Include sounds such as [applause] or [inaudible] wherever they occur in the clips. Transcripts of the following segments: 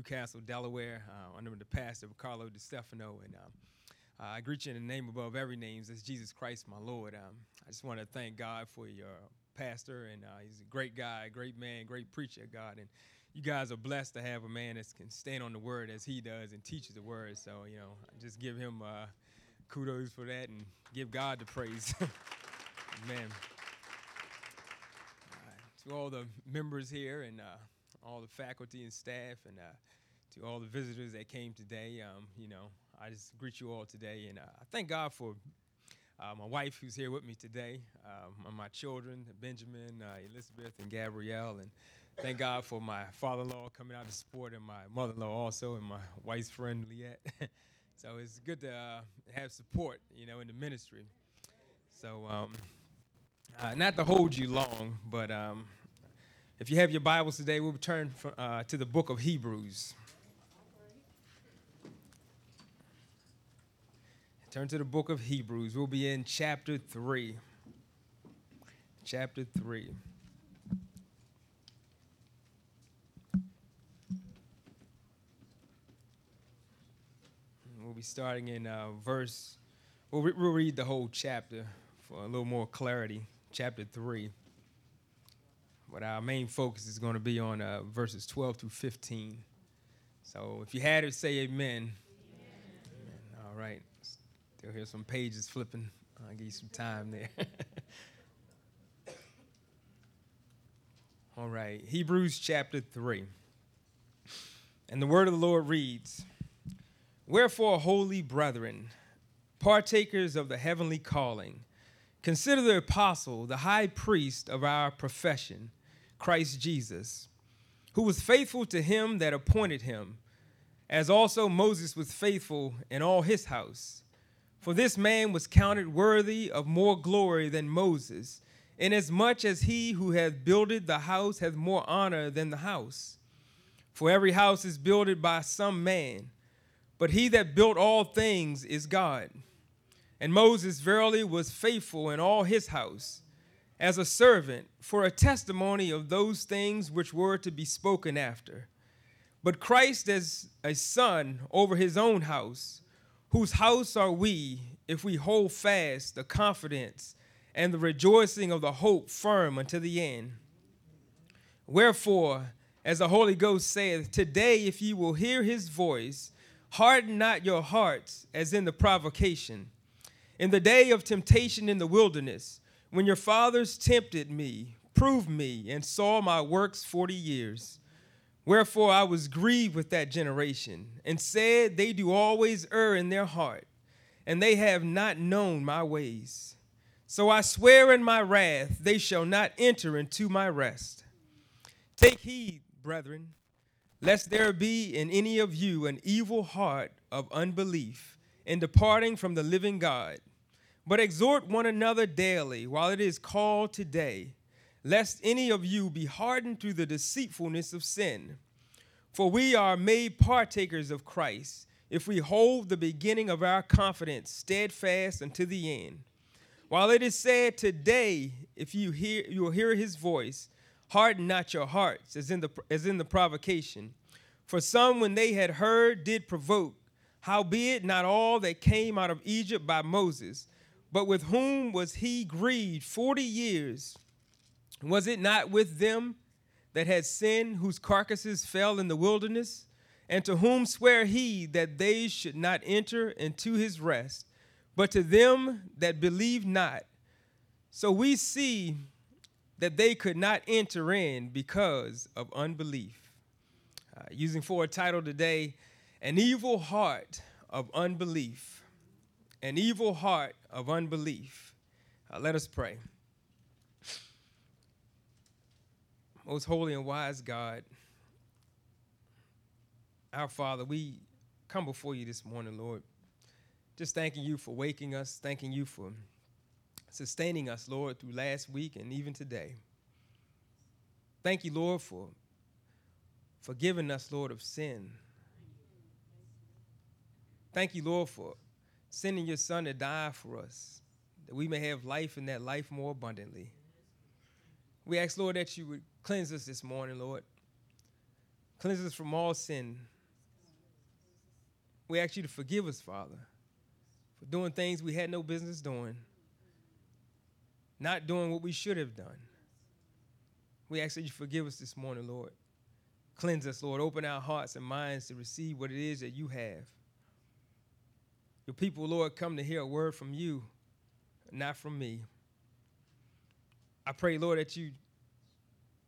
New Castle, Delaware, uh, under the pastor Carlo DiStefano. And um, uh, I greet you in the name above every name, that's Jesus Christ, my Lord. Um, I just want to thank God for your pastor, and uh, he's a great guy, great man, great preacher, God. And you guys are blessed to have a man that can stand on the word as he does and teaches the word. So, you know, just give him uh, kudos for that and give God the praise. [laughs] Amen. to all the members here and uh, all the faculty and staff and uh, to all the visitors that came today. Um, you know, I just greet you all today, and uh, I thank God for uh, my wife who's here with me today, um, my children, Benjamin, uh, Elizabeth, and Gabrielle, and thank God for my father-in-law coming out to support, and my mother-in-law also, and my wife's friend Liette. [laughs] so it's good to uh, have support, you know, in the ministry. So, um, uh, not to hold you long, but um, if you have your Bibles today, we'll turn uh, to the book of Hebrews. Turn to the book of Hebrews. We'll be in chapter 3. Chapter 3. We'll be starting in uh, verse, we'll, re- we'll read the whole chapter for a little more clarity. Chapter 3. But our main focus is going to be on uh, verses 12 through 15. So if you had it, say amen. amen. amen. All right. Still hear some pages flipping. I'll give you some time there. [laughs] All right. Hebrews chapter 3. And the word of the Lord reads Wherefore, holy brethren, partakers of the heavenly calling, consider the apostle, the high priest of our profession Christ Jesus, who was faithful to him that appointed him, as also Moses was faithful in all his house. For this man was counted worthy of more glory than Moses, inasmuch as he who hath builded the house hath more honor than the house. For every house is builded by some man, but he that built all things is God. And Moses verily was faithful in all his house as a servant for a testimony of those things which were to be spoken after. But Christ as a son over his own house, whose house are we if we hold fast the confidence and the rejoicing of the hope firm unto the end. Wherefore, as the Holy Ghost saith, Today, if ye will hear his voice, harden not your hearts as in the provocation, in the day of temptation in the wilderness when your fathers tempted me, proved me, and saw my works forty years. Wherefore I was grieved with that generation, and said, They do always err in their heart, and they have not known my ways. So I swear in my wrath, they shall not enter into my rest. Take heed, brethren, lest there be in any of you an evil heart of unbelief in departing from the living God but exhort one another daily while it is called today, lest any of you be hardened through the deceitfulness of sin. For we are made partakers of Christ if we hold the beginning of our confidence steadfast unto the end. While it is said today, if you hear you will hear his voice, harden not your hearts, as in the as in the provocation. For some when they had heard did provoke, howbeit not all that came out of Egypt by Moses but with whom was he grieved 40 years? Was it not with them that had sinned, whose carcasses fell in the wilderness? And to whom sware he that they should not enter into his rest, but to them that believe not? So we see that they could not enter in because of unbelief. Uh, using for a title today, An Evil Heart of Unbelief an evil heart of unbelief. Uh, let us pray. Most holy and wise God, our Father, we come before you this morning, Lord. Just thanking you for waking us, thanking you for sustaining us, Lord, through last week and even today. Thank you, Lord, for forgiving us, Lord, of sin. Thank you, Lord, for sending your son to die for us, that we may have life and that life more abundantly. We ask, Lord, that you would cleanse us this morning, Lord. Cleanse us from all sin. We ask you to forgive us, Father, for doing things we had no business doing, not doing what we should have done. We ask that you forgive us this morning, Lord. Cleanse us, Lord. Open our hearts and minds to receive what it is that you have. Your people, Lord, come to hear a word from you, not from me. I pray, Lord, that you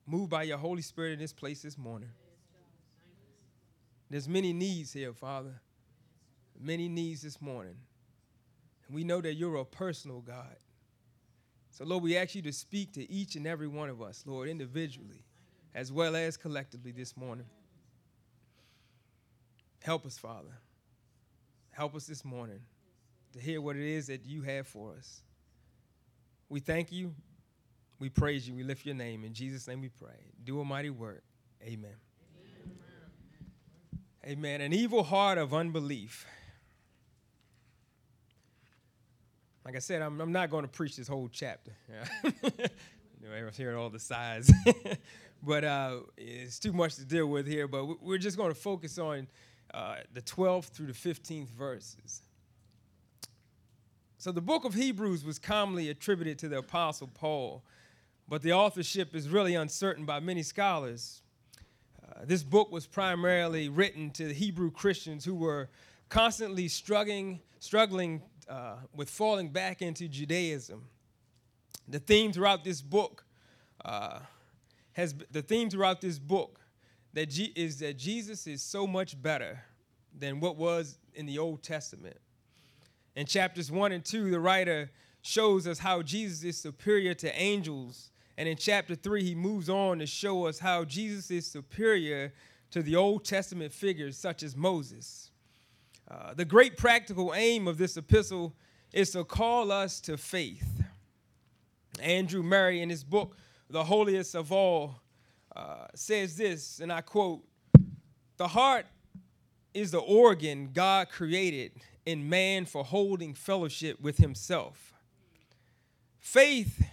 move by your Holy Spirit in this place this morning. There's many needs here, Father. Many needs this morning. And we know that you're a personal God. So, Lord, we ask you to speak to each and every one of us, Lord, individually as well as collectively this morning. Help us, Father. Help us this morning to hear what it is that you have for us. We thank you. We praise you. We lift your name. In Jesus' name we pray. Do a mighty work. Amen. Amen. An evil heart of unbelief. Like I said, I'm, I'm not going to preach this whole chapter. [laughs] I hearing all the sides. [laughs] but uh, it's too much to deal with here. But we're just going to focus on uh, the 12th through the 15th verses. So the book of Hebrews was commonly attributed to the Apostle Paul, but the authorship is really uncertain by many scholars. Uh, this book was primarily written to the Hebrew Christians who were constantly struggling, struggling uh, with falling back into Judaism. The theme throughout this book uh, has the theme throughout this book that G- is that Jesus is so much better than what was in the Old Testament. In chapters 1 and 2, the writer shows us how Jesus is superior to angels. And in chapter 3, he moves on to show us how Jesus is superior to the Old Testament figures such as Moses. Uh, the great practical aim of this epistle is to call us to faith. Andrew Murray, in his book, the holiest of all, uh, says this, and I quote The heart is the organ God created in man for holding fellowship with himself. Faith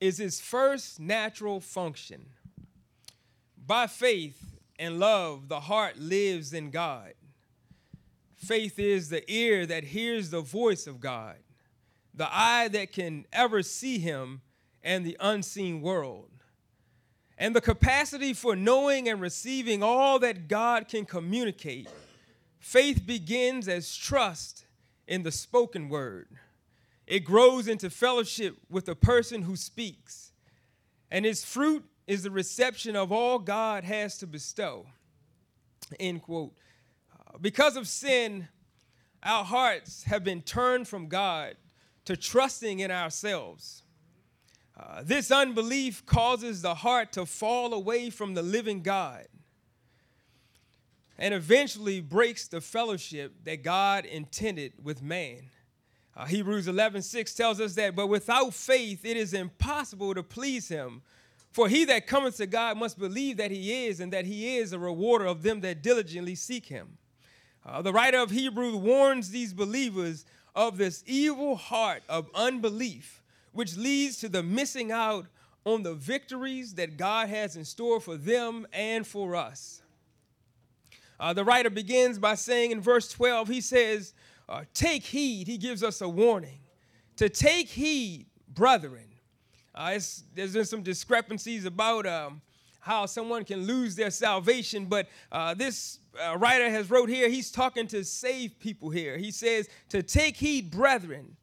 is his first natural function. By faith and love, the heart lives in God. Faith is the ear that hears the voice of God, the eye that can ever see him, and the unseen world. And the capacity for knowing and receiving all that God can communicate. Faith begins as trust in the spoken word. It grows into fellowship with the person who speaks. And its fruit is the reception of all God has to bestow. End quote. Uh, because of sin, our hearts have been turned from God to trusting in ourselves. Uh, this unbelief causes the heart to fall away from the living God and eventually breaks the fellowship that God intended with man. Uh, Hebrews 11 6 tells us that, but without faith it is impossible to please him. For he that cometh to God must believe that he is, and that he is a rewarder of them that diligently seek him. Uh, the writer of Hebrews warns these believers of this evil heart of unbelief which leads to the missing out on the victories that God has in store for them and for us. Uh, the writer begins by saying in verse 12, he says, uh, Take heed, he gives us a warning. To take heed, brethren. Uh, there's been some discrepancies about um, how someone can lose their salvation, but uh, this uh, writer has wrote here, he's talking to save people here. He says, To take heed, brethren,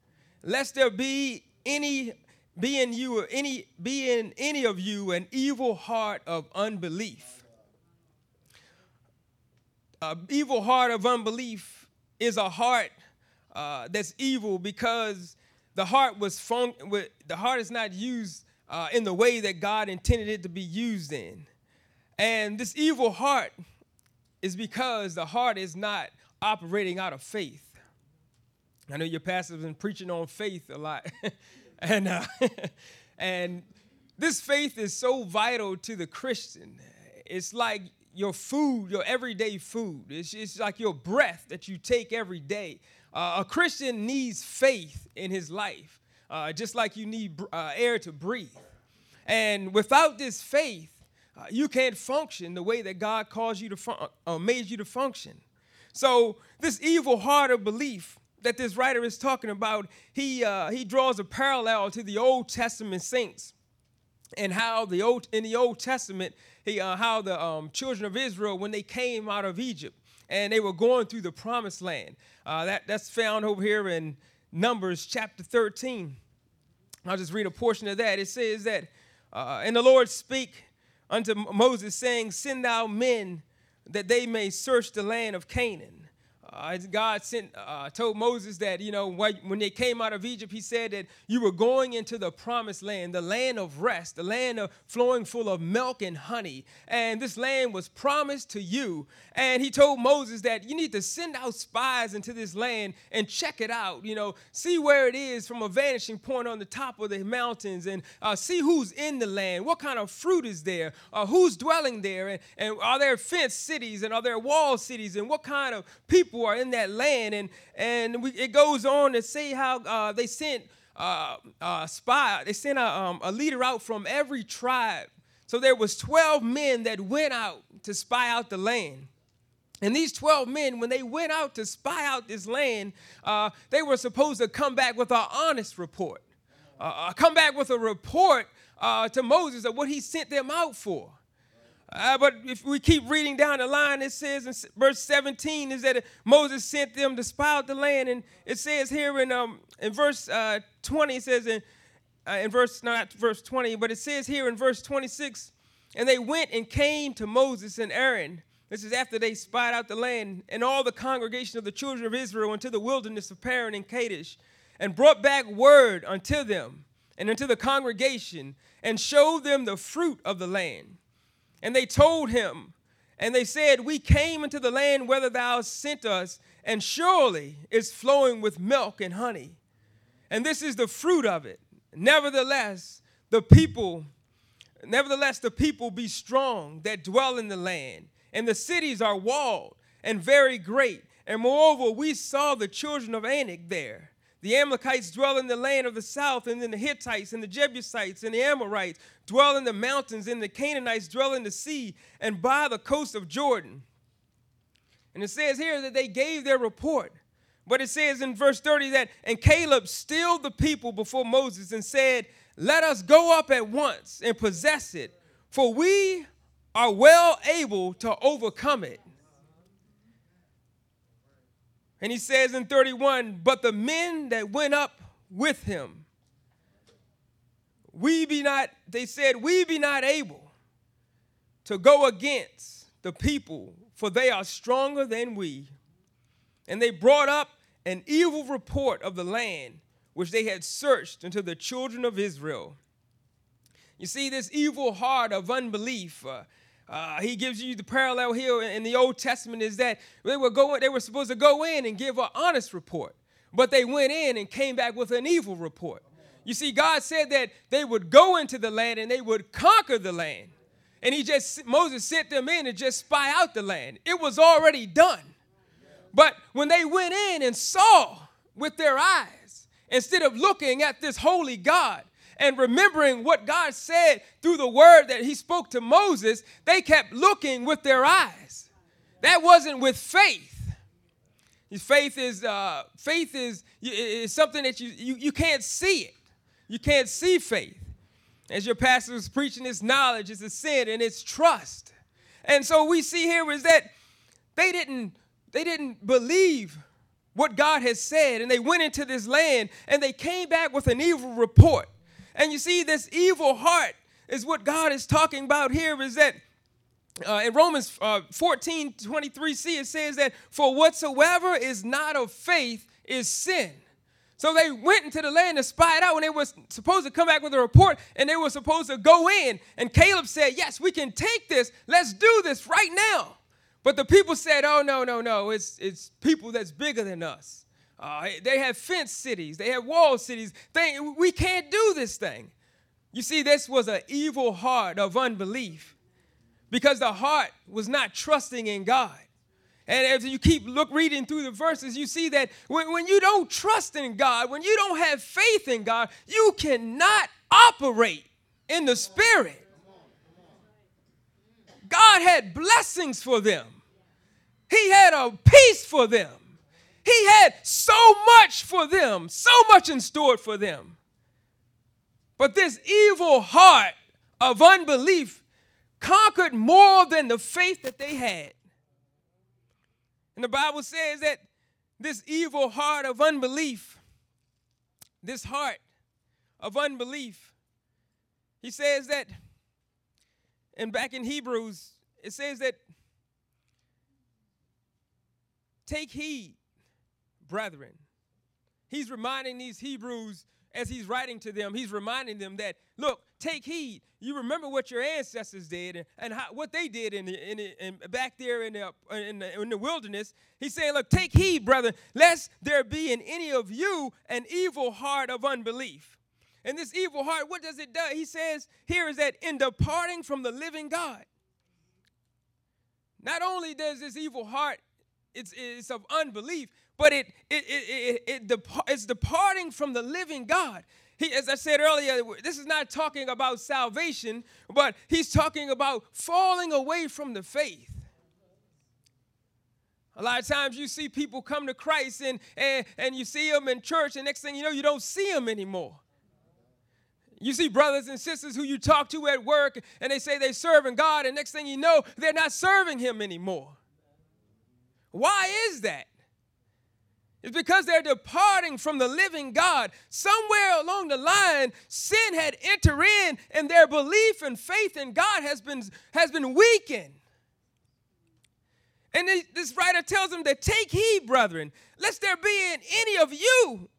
lest there be any be in you any be in any of you an evil heart of unbelief. An evil heart of unbelief is a heart uh, that's evil because the heart was fun- the heart is not used uh, in the way that God intended it to be used in, and this evil heart is because the heart is not operating out of faith. I know your pastor's been preaching on faith a lot. [laughs] and, uh, [laughs] and this faith is so vital to the Christian. It's like your food, your everyday food. It's, it's like your breath that you take every day. Uh, a Christian needs faith in his life, uh, just like you need uh, air to breathe. And without this faith, uh, you can't function the way that God caused you to fun- uh, made you to function. So this evil heart of belief that this writer is talking about, he uh, he draws a parallel to the Old Testament saints and how the old in the Old Testament, he, uh, how the um, children of Israel when they came out of Egypt and they were going through the Promised Land. Uh, that that's found over here in Numbers chapter 13. I'll just read a portion of that. It says that, uh, and the Lord speak unto Moses, saying, Send thou men that they may search the land of Canaan uh, God sent, uh, told Moses that, you know, when they came out of Egypt, he said that you were going into the promised land, the land of rest, the land of flowing full of milk and honey. And this land was promised to you. And he told Moses that you need to send out spies into this land and check it out, you know, see where it is from a vanishing point on the top of the mountains and uh, see who's in the land, what kind of fruit is there, uh, who's dwelling there, and, and are there fenced cities and are there walled cities, and what kind of people are in that land. And, and we, it goes on to say how uh, they sent uh, a spy, they sent a, um, a leader out from every tribe. So there was 12 men that went out to spy out the land. And these 12 men, when they went out to spy out this land, uh, they were supposed to come back with an honest report. Uh, uh come back with a report uh, to Moses of what he sent them out for. Uh, but if we keep reading down the line, it says in verse 17 is that Moses sent them to spy out the land. And it says here in, um, in verse uh, 20, it says in, uh, in verse, not verse 20, but it says here in verse 26, and they went and came to Moses and Aaron. This is after they spied out the land and all the congregation of the children of Israel into the wilderness of Paran and Kadesh, and brought back word unto them and unto the congregation, and showed them the fruit of the land. And they told him, and they said, We came into the land whither thou sent us, and surely it's flowing with milk and honey. And this is the fruit of it. Nevertheless, the people, nevertheless, the people be strong that dwell in the land, and the cities are walled and very great. And moreover, we saw the children of Anak there. The Amalekites dwell in the land of the south, and then the Hittites and the Jebusites and the Amorites dwell in the mountains, and the Canaanites dwell in the sea and by the coast of Jordan. And it says here that they gave their report. But it says in verse 30 that, and Caleb stilled the people before Moses and said, Let us go up at once and possess it, for we are well able to overcome it. And he says in 31, But the men that went up with him, we be not, they said, we be not able to go against the people, for they are stronger than we. And they brought up an evil report of the land which they had searched unto the children of Israel. You see, this evil heart of unbelief. Uh, uh, he gives you the parallel here in the Old Testament is that they were going, they were supposed to go in and give an honest report, but they went in and came back with an evil report. You see, God said that they would go into the land and they would conquer the land. And he just, Moses sent them in and just spy out the land. It was already done. But when they went in and saw with their eyes, instead of looking at this holy God and remembering what God said through the word that he spoke to Moses, they kept looking with their eyes. That wasn't with faith. Faith is uh, faith is, is something that you, you, you can't see it. You can't see faith. As your pastor was preaching, it's knowledge, it's assent, and it's trust. And so we see here is that they didn't they didn't believe what God has said, and they went into this land and they came back with an evil report. And you see, this evil heart is what God is talking about here. Is that uh, in Romans uh, 14 23c, it says that for whatsoever is not of faith is sin. So they went into the land to spy it out when they were supposed to come back with a report and they were supposed to go in. And Caleb said, Yes, we can take this. Let's do this right now. But the people said, Oh, no, no, no. It's, it's people that's bigger than us. Uh, they have fenced cities, they have walled cities. They, we can't do this thing. You see, this was an evil heart of unbelief because the heart was not trusting in God. And as you keep look reading through the verses, you see that when, when you don't trust in God, when you don't have faith in God, you cannot operate in the spirit. God had blessings for them. He had a peace for them. He had so much for them, so much in store for them. But this evil heart of unbelief conquered more than the faith that they had. And the Bible says that this evil heart of unbelief, this heart of unbelief, he says that, and back in Hebrews, it says that take heed, brethren. He's reminding these Hebrews as he's writing to them, he's reminding them that, look, take heed. You remember what your ancestors did and, and how, what they did in, the, in, the, in back there in the, in, the, in the wilderness. He's saying, look, take heed, brother, lest there be in any of you an evil heart of unbelief. And this evil heart, what does it do? He says here is that in departing from the living God, not only does this evil heart, it's, it's of unbelief, but it, it, it, it, it it's departing from the living God. He, as I said earlier, this is not talking about salvation, but he's talking about falling away from the faith. A lot of times you see people come to Christ and, and, and you see them in church, and next thing you know, you don't see them anymore. You see brothers and sisters who you talk to at work, and they say they're serving God, and next thing you know, they're not serving Him anymore. Why is that? It's because they're departing from the living God. Somewhere along the line, sin had entered in, and their belief and faith in God has been, has been weakened. And this writer tells them to take heed, brethren, lest there be in any of you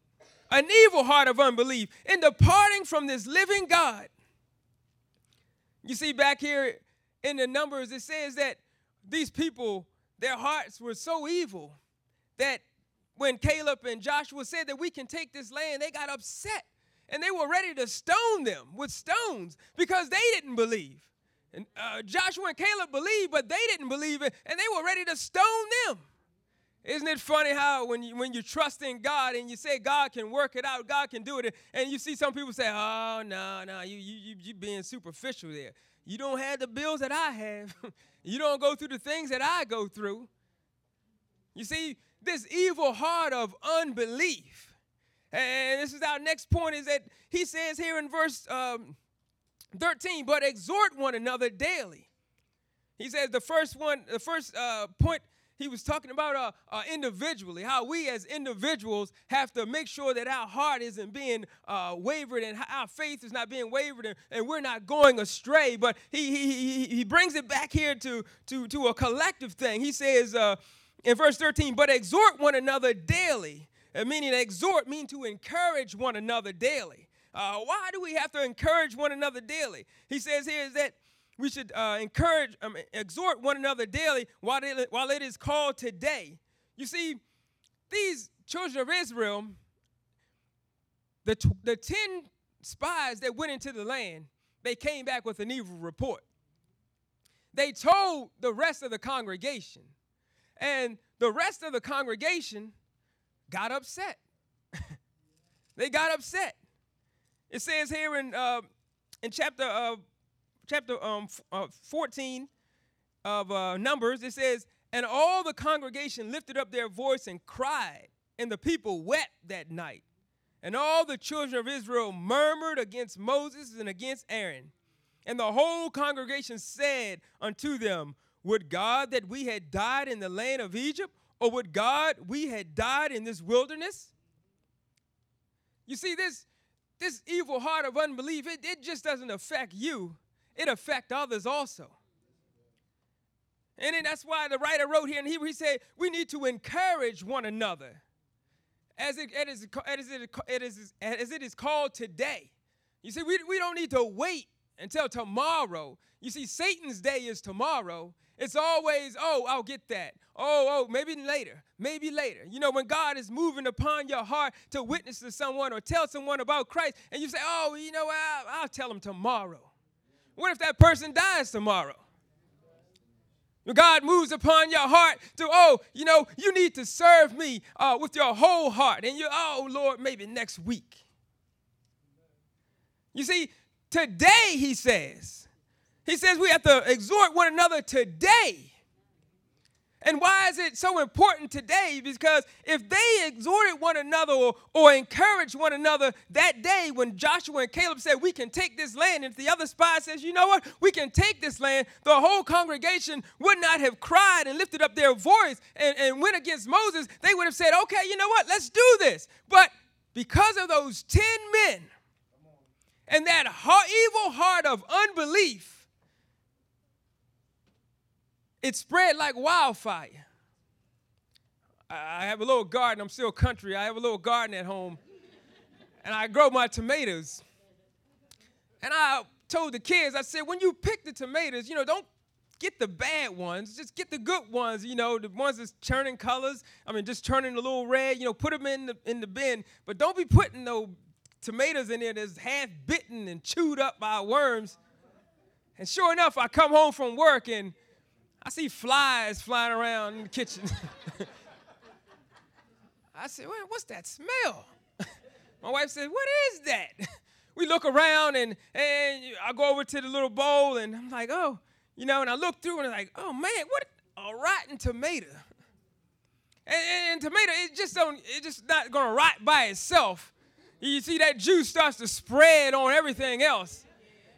an evil heart of unbelief in departing from this living God. You see, back here in the Numbers, it says that these people, their hearts were so evil that when Caleb and Joshua said that we can take this land, they got upset and they were ready to stone them with stones because they didn't believe. And uh, Joshua and Caleb believed, but they didn't believe it, and they were ready to stone them. Isn't it funny how when you, when you trust in God and you say God can work it out, God can do it, and you see some people say, "Oh no, no, you you you being superficial there. You don't have the bills that I have. [laughs] you don't go through the things that I go through." You see, this evil heart of unbelief. And this is our next point is that he says here in verse um, 13, but exhort one another daily. He says the first one, the first uh, point he was talking about uh, uh, individually, how we as individuals have to make sure that our heart isn't being uh, wavered and our faith is not being wavered and, and we're not going astray. But he, he, he, he brings it back here to, to, to a collective thing. He says, uh, in verse 13, but exhort one another daily. And meaning exhort mean to encourage one another daily. Uh, why do we have to encourage one another daily? He says here is that we should uh, encourage, um, exhort one another daily while it, while it is called today. You see, these children of Israel, the, t- the 10 spies that went into the land, they came back with an evil report. They told the rest of the congregation. And the rest of the congregation got upset. [laughs] they got upset. It says here in, uh, in chapter, uh, chapter um, uh, 14 of uh, Numbers, it says, And all the congregation lifted up their voice and cried, and the people wept that night. And all the children of Israel murmured against Moses and against Aaron. And the whole congregation said unto them, would God that we had died in the land of Egypt, or would God we had died in this wilderness? You see, this, this evil heart of unbelief, it, it just doesn't affect you, it affects others also. And then that's why the writer wrote here in Hebrew, he said, we need to encourage one another as it, as it, as it, is, as it is called today. You see, we, we don't need to wait until tomorrow. You see, Satan's day is tomorrow, it's always, oh, I'll get that. Oh, oh, maybe later, maybe later. You know, when God is moving upon your heart to witness to someone or tell someone about Christ, and you say, oh, you know I'll, I'll tell them tomorrow. What if that person dies tomorrow? When God moves upon your heart to, oh, you know, you need to serve me uh, with your whole heart. And you, oh, Lord, maybe next week. You see, today, he says, He says we have to exhort one another today. And why is it so important today? Because if they exhorted one another or, or encouraged one another that day when Joshua and Caleb said, We can take this land, and if the other spy says, You know what, we can take this land, the whole congregation would not have cried and lifted up their voice and, and went against Moses. They would have said, Okay, you know what, let's do this. But because of those 10 men and that heart, evil heart of unbelief, it spread like wildfire. I have a little garden. I'm still country. I have a little garden at home. And I grow my tomatoes. And I told the kids, I said, when you pick the tomatoes, you know, don't get the bad ones. Just get the good ones, you know, the ones that's turning colors. I mean, just turning a little red, you know, put them in the, in the bin. But don't be putting no tomatoes in there that's half bitten and chewed up by worms. And sure enough, I come home from work and I see flies flying around in the kitchen. [laughs] I said, what's that smell? [laughs] My wife said, what is that? [laughs] We look around and, and I go over to the little bowl and I'm like, oh, you know, and I look through and I'm like, oh man, what a rotten tomato. And, and, and tomato, it just don't, it's just not gonna rot by itself. You see that juice starts to spread on everything else.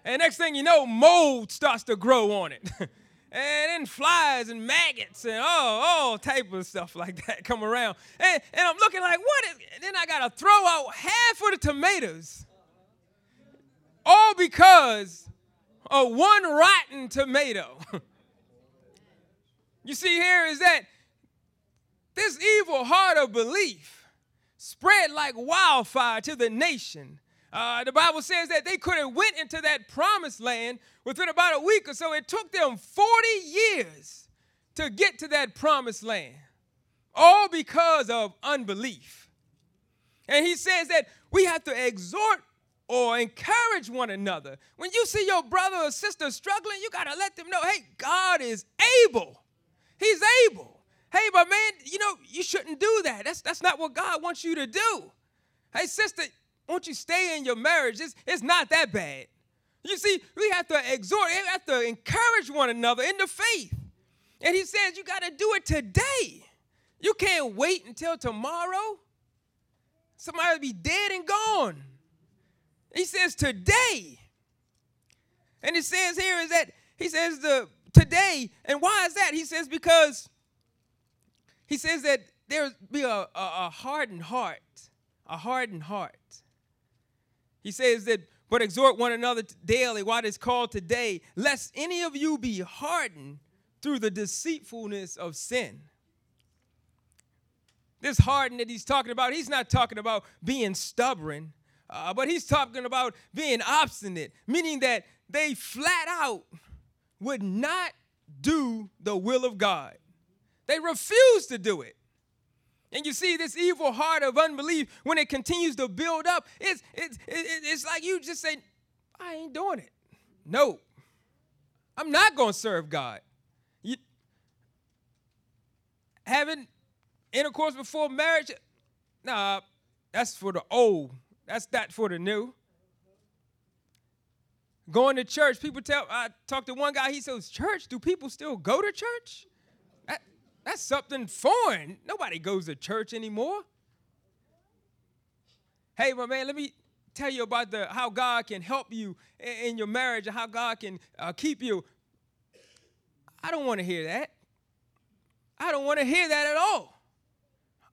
And next thing you know, mold starts to grow on it. [laughs] and then flies and maggots and oh, all type of stuff [laughs] like that come around. And, and I'm looking like, what is, and then I got to throw out half of the tomatoes. All because of one rotten tomato. [laughs] you see here is that this evil heart of belief spread like wildfire to the nation uh, the Bible says that they could have went into that promised land within about a week or so. It took them 40 years to get to that promised land, all because of unbelief. And he says that we have to exhort or encourage one another. When you see your brother or sister struggling, you got to let them know, hey, God is able. He's able. Hey, but man, you know, you shouldn't do that. That's, that's not what God wants you to do. Hey, sister, won't you stay in your marriage? It's, it's not that bad. You see, we have to exhort, we have to encourage one another in the faith. And he says, you got to do it today. You can't wait until tomorrow. Somebody will be dead and gone. He says, today. And it says here is that, he says, the today. And why is that? He says, because he says that there be a, a, a hardened heart, a hardened heart. He says that, but exhort one another daily while it's called today, lest any of you be hardened through the deceitfulness of sin. This hardened that he's talking about, he's not talking about being stubborn, uh, but he's talking about being obstinate, meaning that they flat out would not do the will of God. They refuse to do it. And you see this evil heart of unbelief when it continues to build up, it's, it's, it's like you just say, I ain't doing it. No, I'm not going to serve God. You, having intercourse before marriage, nah, that's for the old. That's not for the new. Going to church, people tell, I talked to one guy, he says, Church, do people still go to church? That's something foreign. Nobody goes to church anymore. Hey, my man, let me tell you about the how God can help you in, your marriage and how God can uh, keep you. I don't want to hear that. I don't want to hear that at all.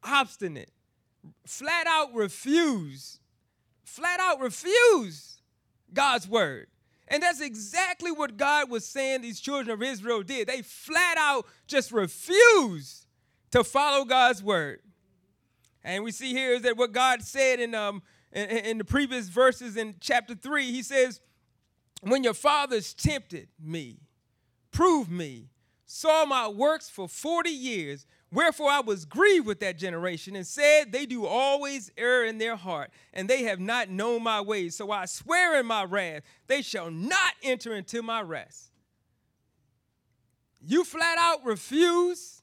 Obstinate, flat out refuse, flat out refuse God's word. And that's exactly what God was saying these children of Israel did. They flat out just refused to follow God's word. And we see here is that what God said in, um, in, in the previous verses in chapter 3, he says, When your fathers tempted me, proved me, saw my works for 40 years, Wherefore I was grieved with that generation and said, They do always err in their heart, and they have not known my ways. So I swear in my wrath, they shall not enter into my rest. You flat out refuse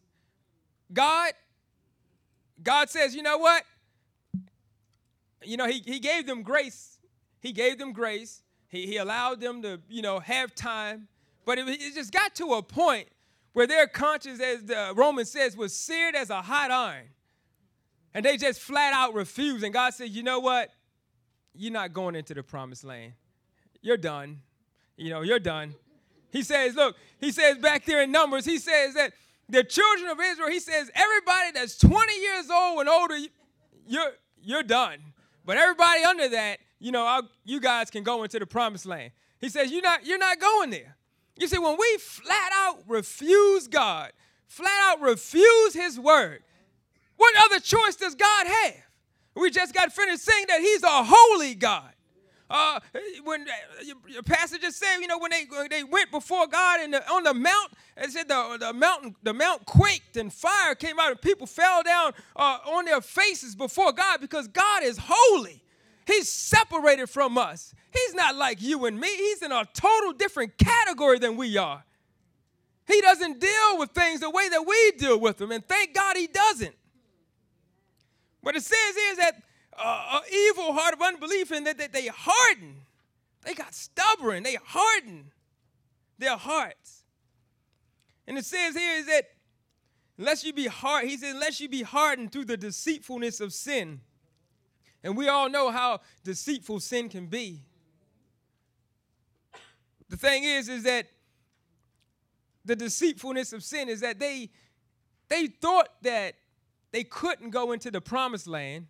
God. God says, You know what? You know, He, he gave them grace. He gave them grace. He, he allowed them to, you know, have time But it, it just got to a point where their conscience, as the Roman says, was seared as a hot iron. And they just flat out refused. And God said, you know what? You're not going into the promised land. You're done. You know, you're done. He says, look, he says back there in Numbers, he says that the children of Israel, he says, everybody that's 20 years old and older, you're, you're done. But everybody under that, you know, I'll, you guys can go into the promised land. He says, you're not, you're not going there. You see, when we flat out refuse God, flat out refuse His word, what other choice does God have? We just got finished saying that He's a holy God. Uh, when uh, your just said, you know, when they when they went before God and on the mount, it said the, the mountain the mount quaked and fire came out and people fell down uh, on their faces before God because God is holy. He's separated from us. He's not like you and me. He's in a total different category than we are. He doesn't deal with things the way that we deal with them, and thank God he doesn't. What it says is that uh, an evil heart of unbelief and that, they harden. They got stubborn. They harden their hearts. And it says here is that unless you be hard, he says, unless you be hardened through the deceitfulness of sin. And we all know how deceitful sin can be. The thing is, is that the deceitfulness of sin is that they they thought that they couldn't go into the promised land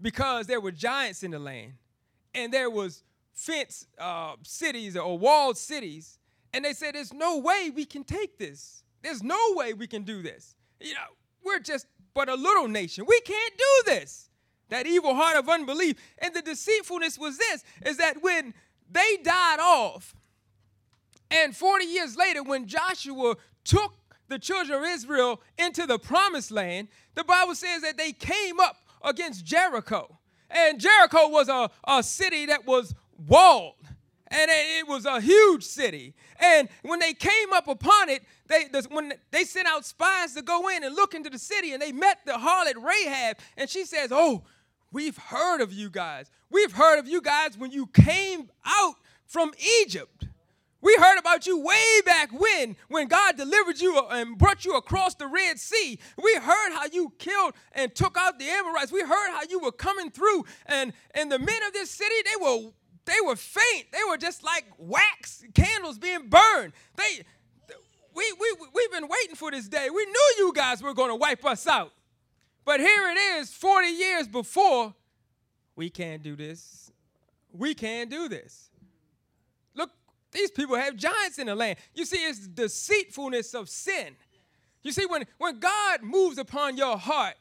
because there were giants in the land. And there was fenced uh, cities or walled cities. And they said there's no way we can take this. There's no way we can do this. You know we're just but a little nation. We can't do this that evil heart of unbelief and the deceitfulness was this is that when they died off and 40 years later when joshua took the children of Israel into the promised land, the Bible says that they came up against Jericho. And Jericho was a, a city that was walled. And it was a huge city. And when they came up upon it, they, when they sent out spies to go in and look into the city, and they met the harlot Rahab, and she says, Oh, we've heard of you guys. We've heard of you guys when you came out from Egypt. We heard about you way back when, when God delivered you uh, and brought you across the Red Sea. We heard how you killed and took out the Amorites. We heard how you were coming through, and and the men of this city they were they were faint. They were just like wax candles being burned. They we we we've been waiting for this day. We knew you guys were going to wipe us out, but here it is, forty years before. We can't do this. We can't do this. Look, these people have giants in the land. You see, it's deceitfulness of sin. You see, when, when God moves upon your heart,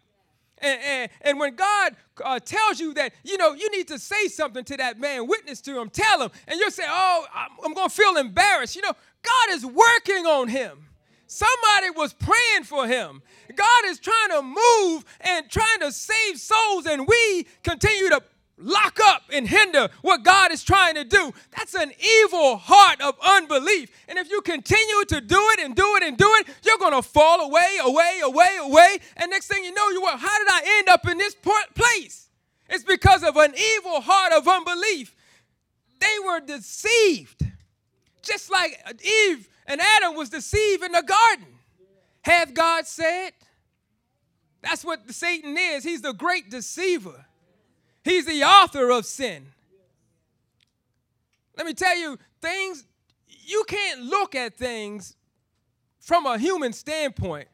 and, and, and when God uh, tells you that, you know, you need to say something to that man, witness to him, tell him, and you'll say, oh, I'm, I'm going to feel embarrassed. You know, God is working on him. Somebody was praying for him. God is trying to move and trying to save souls, and we continue to lock up and hinder what God is trying to do. That's an evil heart of unbelief. And if you continue to do it and do it and do it, you're going to fall away, away, away, away. And next thing you know, you are, how did I end up in this place? It's because of an evil heart of unbelief. They were deceived. Just like Eve and Adam was deceived in the garden. Hath God said? That's what Satan is. He's the great deceiver. He's the author of sin. Let me tell you, things, you can't look at things from a human standpoint.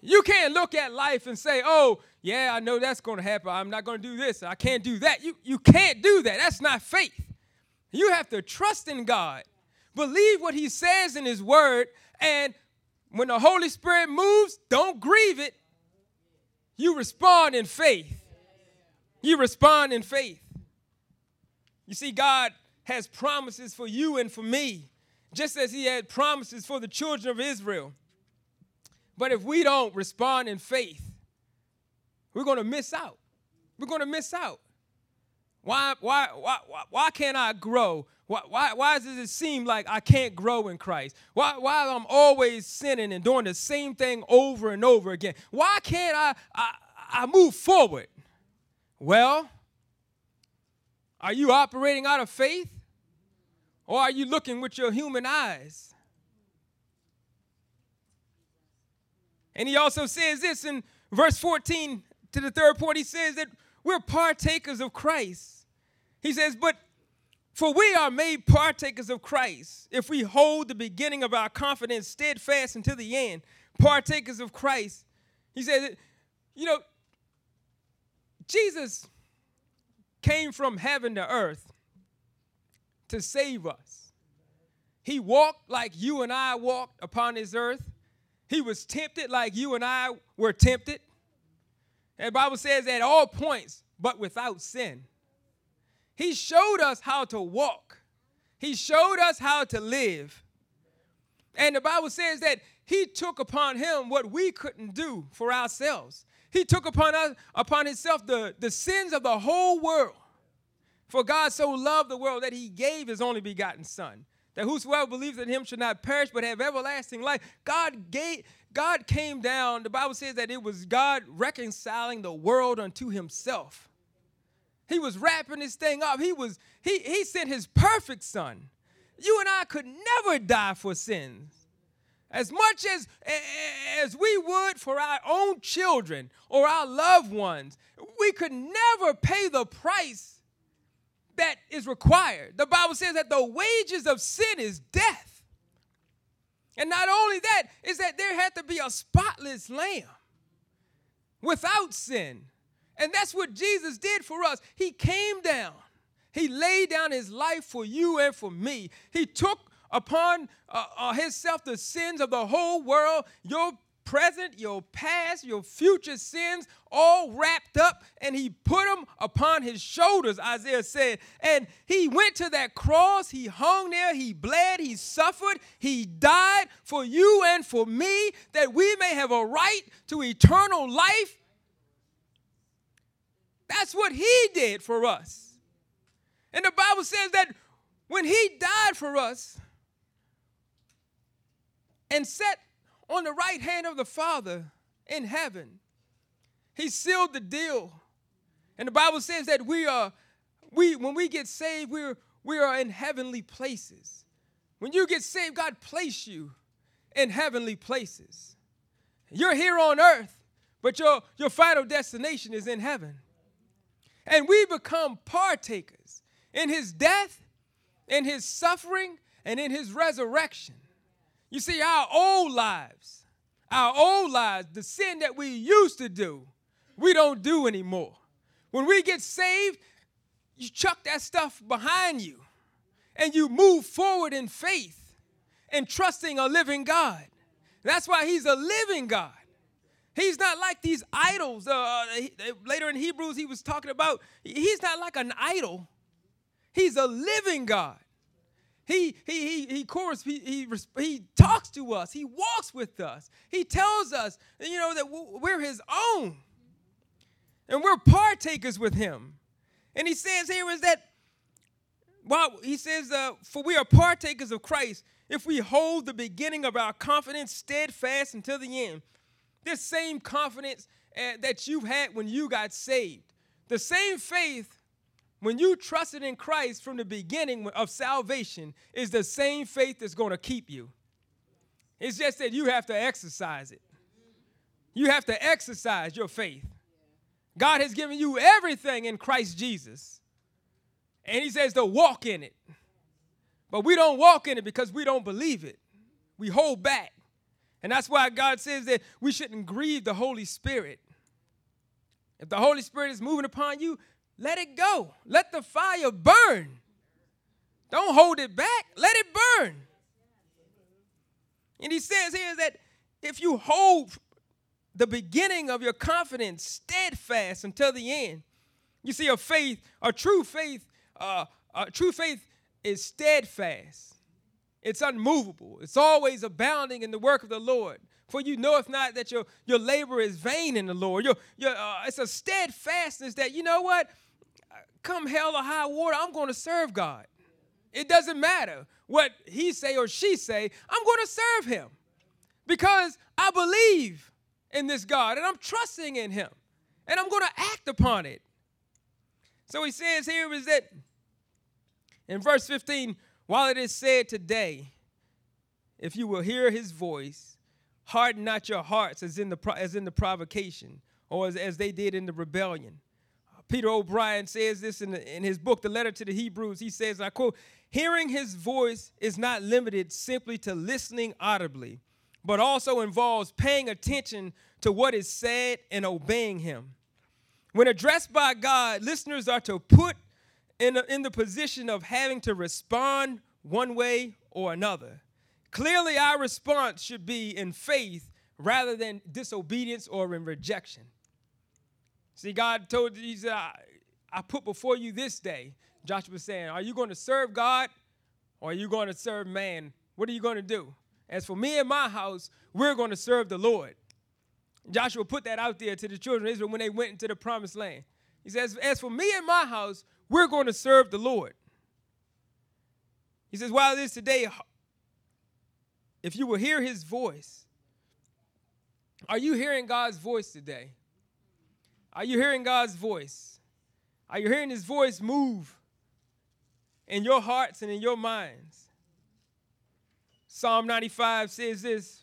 You can't look at life and say, oh, yeah, I know that's going to happen. I'm not going to do this. I can't do that. You, you can't do that. That's not faith. You have to trust in God, believe what He says in His Word, and when the Holy Spirit moves, don't grieve it. You respond in faith. You respond in faith. You see, God has promises for you and for me, just as He had promises for the children of Israel. But if we don't respond in faith, we're going to miss out. We're going to miss out. Why, why, why, why can't I grow? Why, why, why does it seem like I can't grow in Christ? Why, why I'm always sinning and doing the same thing over and over again? Why can't I, I, I move forward? Well, are you operating out of faith? Or are you looking with your human eyes? And he also says this in verse 14 to the third point. He says that we're partakers of Christ. He says, But for we are made partakers of Christ if we hold the beginning of our confidence steadfast until the end. Partakers of Christ. He says, You know, Jesus came from heaven to earth to save us. He walked like you and I walked upon this earth. He was tempted like you and I were tempted. The Bible says at all points, but without sin. He showed us how to walk. He showed us how to live. And the Bible says that he took upon him what we couldn't do for ourselves. He took upon us upon himself the, the sins of the whole world. For God so loved the world that he gave his only begotten son, that whosoever believes in him should not perish but have everlasting life. God gave God came down. The Bible says that it was God reconciling the world unto himself. He was wrapping this thing up. He was he he sent his perfect son. You and I could never die for sins. As much as as we would for our own children or our loved ones, we could never pay the price that is required. The Bible says that the wages of sin is death. And not only that, is that there had to be a spotless lamb without sin. And that's what Jesus did for us. He came down, He laid down His life for you and for me. He took upon uh, uh, Himself the sins of the whole world, your present, your past, your future sins, all wrapped up, and he put them upon his shoulders, Isaiah said. And he went to that cross, he hung there, he bled, he suffered, he died for you and for me, that we may have a right to eternal life. That's what he did for us. And the Bible says that when he died for us and set on the right hand of the Father in heaven. He sealed the deal. And the Bible says that we are, we when we get saved, we're we are in heavenly places. When you get saved, God placed you in heavenly places. You're here on earth, but your, your final destination is in heaven. And we become partakers in his death, in his suffering, and in his resurrection. You see, our old lives, our old lives, the sin that we used to do, we don't do anymore. When we get saved, you chuck that stuff behind you and you move forward in faith and trusting a living God. That's why He's a living God. He's not like these idols. Uh, later in Hebrews, he was talking about, he's not like an idol. He's a living God. He, he, he, he, course, he, he, he talks to us. He walks with us. He tells us, you know, that we're his own. And we're partakers with him. And he says here is that, well, he says, uh, for we are partakers of Christ if we hold the beginning of our confidence steadfast until the end. This same confidence uh, that you had when you got saved. The same faith when you trusted in Christ from the beginning of salvation, is the same faith that's going to keep you. It's just that you have to exercise it. You have to exercise your faith. God has given you everything in Christ Jesus. And He says to walk in it. But we don't walk in it because we don't believe it. We hold back. And that's why God says that we shouldn't grieve the Holy Spirit. If the Holy Spirit is moving upon you, let it go. Let the fire burn. Don't hold it back. Let it burn. And he says here that if you hold the beginning of your confidence steadfast until the end, you see, a faith, a true faith, uh, a true faith is steadfast. It's unmovable. It's always abounding in the work of the Lord. For you know, if not, that your, your labor is vain in the Lord. Your, your, uh, it's a steadfastness that, you know what? Come hell or high water, I'm going to serve God. It doesn't matter what he say or she say, I'm going to serve him because I believe in this God and I'm trusting in him and I'm going to act upon it. So he says here is that in verse 15, while it is said today, if you will hear his voice, harden not your hearts as in the, as in the provocation or as, as they did in the rebellion. Peter O'Brien says this in, the, in his book, The Letter to the Hebrews. He says, I quote, Hearing his voice is not limited simply to listening audibly, but also involves paying attention to what is said and obeying him. When addressed by God, listeners are to put in, in the position of having to respond one way or another. Clearly, our response should be in faith rather than disobedience or in rejection. See, God told you, He said, I, I put before you this day. Joshua saying, Are you going to serve God or are you going to serve man? What are you going to do? As for me and my house, we're going to serve the Lord. Joshua put that out there to the children of Israel when they went into the promised land. He says, As for me and my house, we're going to serve the Lord. He says, While it is today, if you will hear his voice, are you hearing God's voice today? Are you hearing God's voice? Are you hearing his voice move in your hearts and in your minds? Psalm 95 says this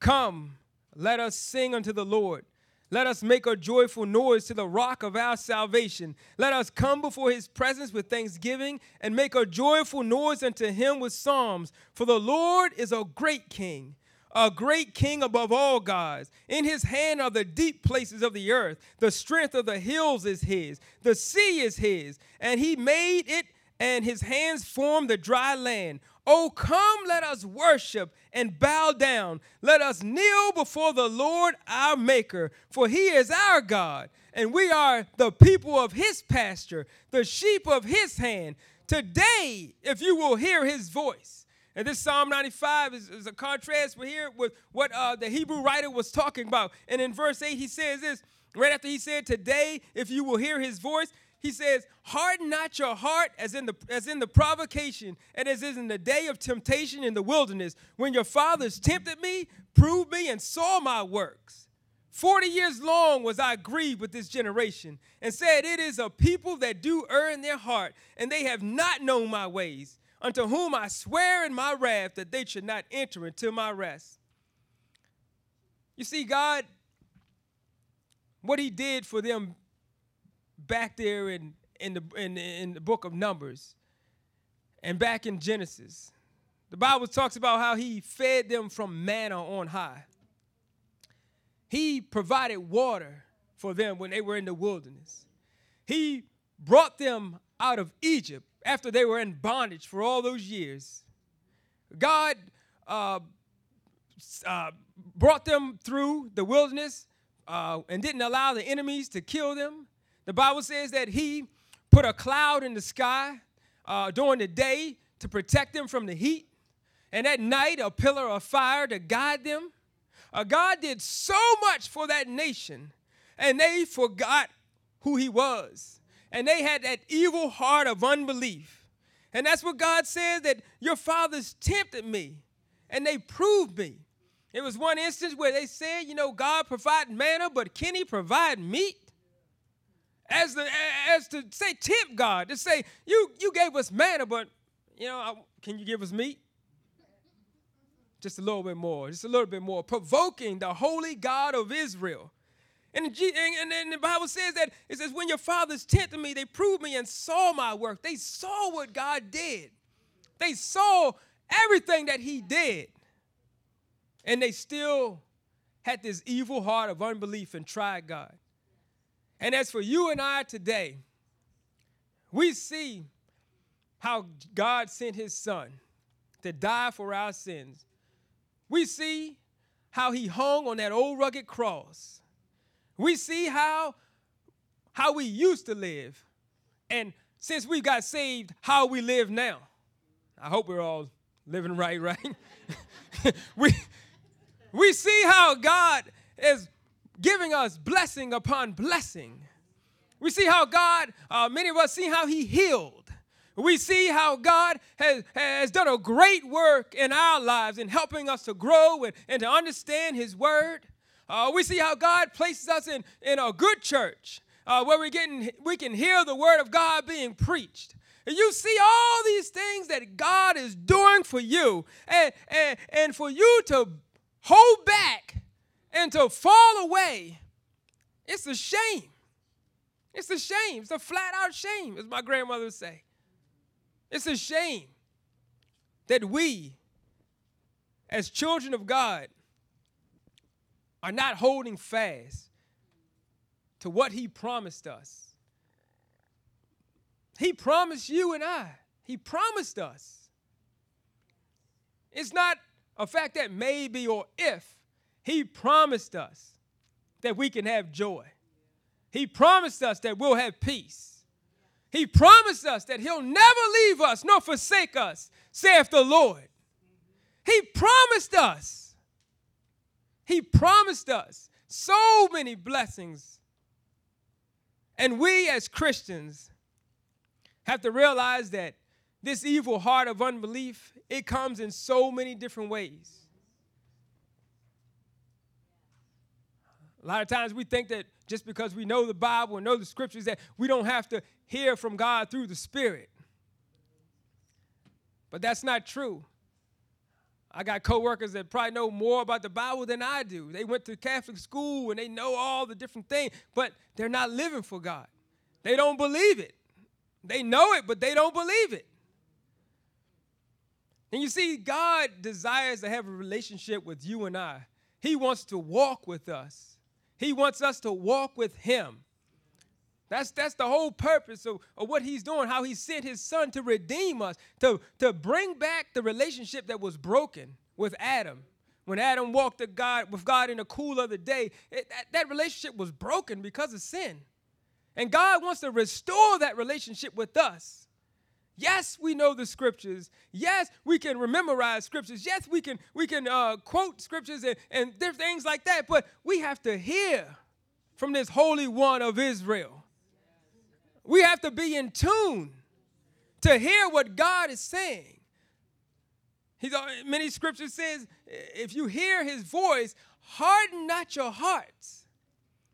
Come, let us sing unto the Lord. Let us make a joyful noise to the rock of our salvation. Let us come before his presence with thanksgiving and make a joyful noise unto him with psalms. For the Lord is a great king, a great king above all gods. In his hand are the deep places of the earth. The strength of the hills is his. The sea is his, and he made it, and his hands formed the dry land. Oh, come, let us worship and bow down. Let us kneel before the Lord our Maker, for he is our God, and we are the people of his pasture, the sheep of his hand. Today, if you will hear his voice, and this Psalm 95 is, is a contrast we here with what uh, the Hebrew writer was talking about. And in verse 8, he says this right after he said, Today, if you will hear his voice, he says, Harden not your heart as in, the, as in the provocation and as is in the day of temptation in the wilderness, when your fathers tempted me, proved me, and saw my works. Forty years long was I grieved with this generation, and said, It is a people that do err in their heart, and they have not known my ways, unto whom I swear in my wrath that they should not enter into my rest. You see, God, what He did for them back there in, in, the, in, in the book of Numbers and back in Genesis. The Bible talks about how he fed them from manna on high. He provided water for them when they were in the wilderness. He brought them out of Egypt after they were in bondage for all those years. God uh, uh, brought them through the wilderness uh, and didn't allow the enemies to kill them. The Bible says that he put a cloud in the sky uh, during the day to protect them from the heat, and at night a pillar of fire to guide them. Uh, God did so much for that nation, and they forgot who he was. And they had that evil heart of unbelief. And that's what God said that your fathers tempted me, and they proved me. It was one instance where they said, you know, God provided manna, but can he provide meat? as the as to say tip God to say you you gave us manna, but you know I, can you give us meat? Just a little bit more, just a little bit more, provoking the holy God of Israel. And, and, and the Bible says that it says, when your fathers tempted me, they proved me and saw my work. They saw what God did. They saw everything that He did. And they still had this evil heart of unbelief and tried God. And as for you and I today, we see how God sent his son to die for our sins. We see how he hung on that old rugged cross. We see how how we used to live. And since we got saved, how we live now. I hope we're all living right, right? [laughs] we we see how God is giving us blessing upon blessing. We see how God, uh, many of us see how He healed. We see how God has, has done a great work in our lives in helping us to grow and, and to understand His Word. Uh, we see how God places us in, in a good church uh, where we, getting, we can hear the Word of God being preached. And you see all these things that God is doing for you, and, and, and for you to hold back and to fall away, it's a shame. It's a shame. It's a flat out shame, as my grandmother would say. It's a shame that we, as children of God, are not holding fast to what He promised us. He promised you and I, He promised us. It's not a fact that maybe or if, He promised us that we can have joy. He promised us that we'll have peace. He promised us that He'll never leave us nor forsake us, saith the Lord. He promised us. He promised us so many blessings. And we as Christians have to realize that this evil heart of unbelief, it comes in so many different ways. A lot of times we think that just because we know the Bible and know the scriptures that we don't have to hear from God through the Spirit. But that's not true. I got coworkers that probably know more about the Bible than I do. They went to Catholic school and they know all the different things, but they're not living for God. They don't believe it. They know it, but they don't believe it. And you see, God desires to have a relationship with you and I. He wants to walk with us. He wants us to walk with him. That's, that's the whole purpose of, of what he's doing, how he sent his son to redeem us, to, to bring back the relationship that was broken with Adam. When Adam walked to God, with God in the cool of the day, it, that, that relationship was broken because of sin. And God wants to restore that relationship with us. Yes, we know the scriptures. Yes, we can memorize scriptures. Yes, we can we can uh, quote scriptures and, and different things like that. But we have to hear from this Holy One of Israel. We have to be in tune to hear what God is saying. He's, many scriptures says, if you hear his voice, harden not your hearts,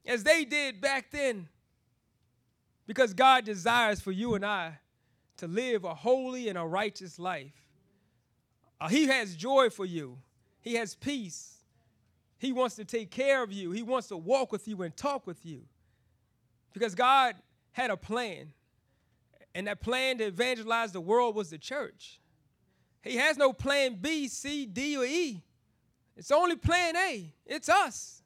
as they did back then. Because God desires for you and I to live a holy and a righteous life. Uh, he has joy for you, He has peace. He wants to take care of you, He wants to walk with you and talk with you. Because God had a plan, and that plan to evangelize the world was the church. He has no plan B, C, D, or E. It's only plan A. It's us.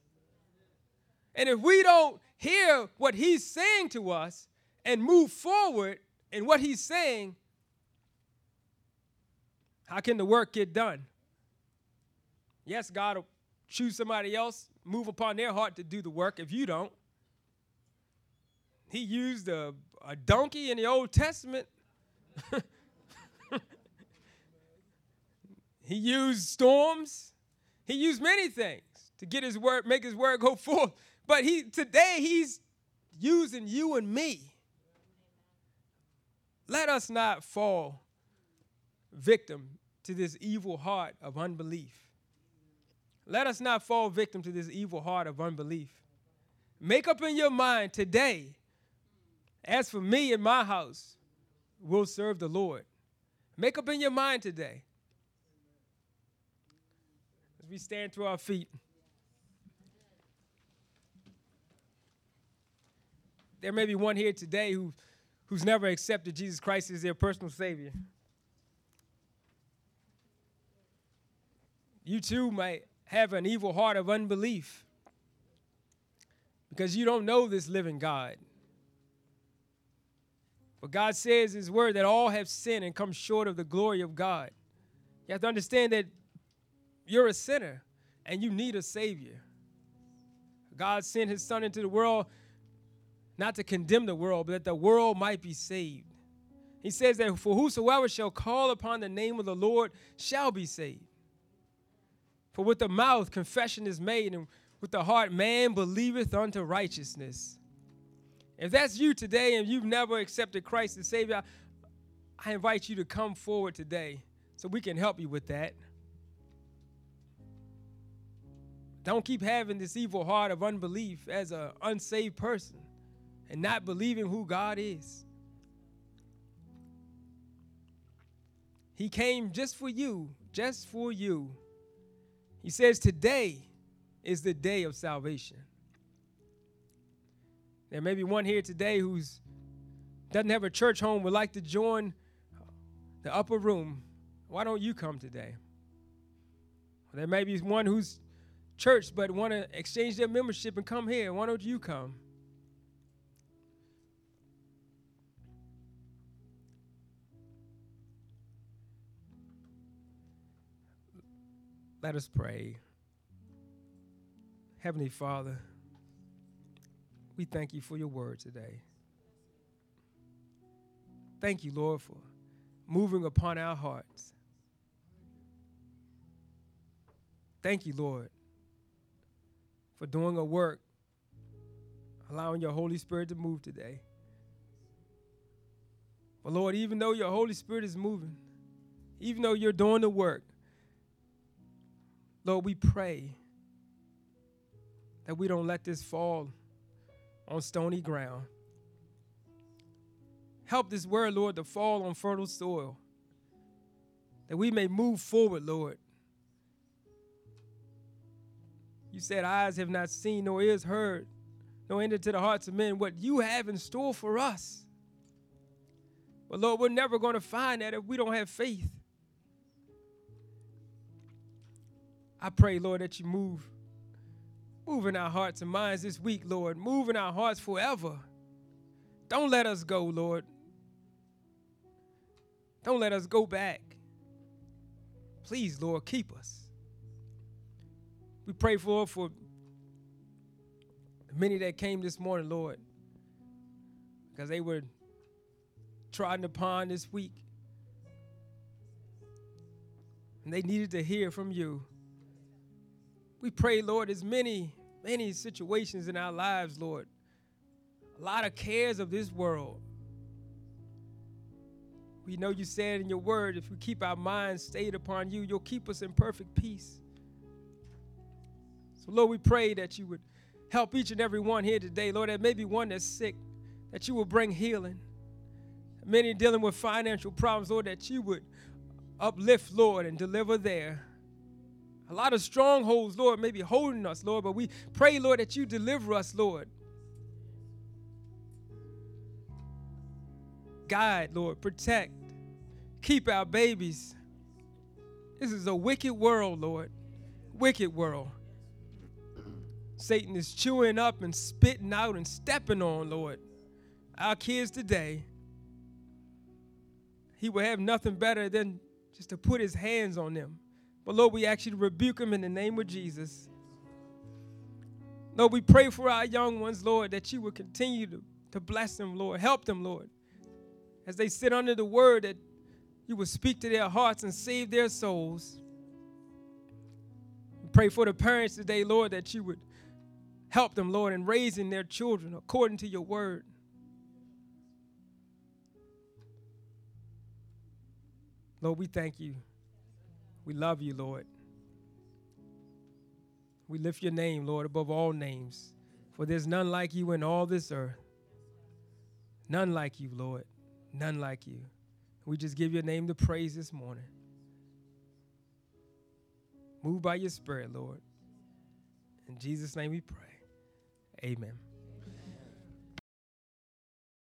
And if we don't hear what he's saying to us and move forward, in what he's saying, how can the work get done? Yes, God will choose somebody else, move upon their heart to do the work if you don't. He used a, a donkey in the Old Testament. [laughs] he used storms. He used many things to get his word, make his word go forth. But he today he's using you and me let us not fall victim to this evil heart of unbelief. Let us not fall victim to this evil heart of unbelief. Make up in your mind today, as for me and my house, we'll serve the Lord. Make up in your mind today. As we stand to our feet. There may be one here today who who's never accepted Jesus Christ as their personal Savior. You too might have an evil heart of unbelief because you don't know this living God. But God says His word that all have sinned and come short of the glory of God. You have to understand that you're a sinner and you need a Savior. God sent His Son into the world not to condemn the world, but that the world might be saved. He says that for whosoever shall call upon the name of the Lord shall be saved. For with the mouth confession is made, and with the heart man believeth unto righteousness. If that's you today and you've never accepted Christ as Savior, I invite you to come forward today so we can help you with that. Don't keep having this evil heart of unbelief as an unsaved person and not believing who God is. He came just for you, just for you. He says, Today is the day of salvation. There may be one here today who's doesn't have a church home, would like to join the upper room. Why don't you come today? There may be one who's church but want to exchange their membership and come here. Why don't you come? Let us pray. Heavenly Father, we thank you for your word today. Thank you, Lord, for moving upon our hearts. Thank you, Lord, for doing a work, allowing your Holy Spirit to move today. But Lord, even though your Holy Spirit is moving, even though you're doing the work, Lord, we pray that we don't let this fall on stony ground. Help this word, Lord, to fall on fertile soil, that we may move forward, Lord. You said, Eyes have not seen, nor ears heard, nor entered to the hearts of men what you have in store for us. But Lord, we're never going to find that if we don't have faith. I pray, Lord, that you move. Move in our hearts and minds this week, Lord. Move in our hearts forever. Don't let us go, Lord. Don't let us go back. Please, Lord, keep us. We pray for for many that came this morning, Lord, because they were trodden upon this week. And they needed to hear from you. We pray, Lord, as many, many situations in our lives, Lord. A lot of cares of this world. We know you said in your word, if we keep our minds stayed upon you, you'll keep us in perfect peace. So, Lord, we pray that you would help each and every one here today. Lord, there may be one that's sick, that you will bring healing. Many dealing with financial problems, Lord, that you would uplift, Lord, and deliver there. A lot of strongholds, Lord, may be holding us, Lord, but we pray, Lord, that you deliver us, Lord. Guide, Lord, protect, keep our babies. This is a wicked world, Lord. Wicked world. Satan is chewing up and spitting out and stepping on, Lord. Our kids today, he will have nothing better than just to put his hands on them but Lord, we ask you to rebuke them in the name of Jesus. Lord, we pray for our young ones, Lord, that you would continue to, to bless them, Lord. Help them, Lord. As they sit under the word, that you would speak to their hearts and save their souls. We pray for the parents today, Lord, that you would help them, Lord, in raising their children according to your word. Lord, we thank you. We love you, Lord. We lift your name, Lord, above all names. For there's none like you in all this earth. None like you, Lord. None like you. We just give your name the praise this morning. Move by your spirit, Lord. In Jesus' name we pray. Amen.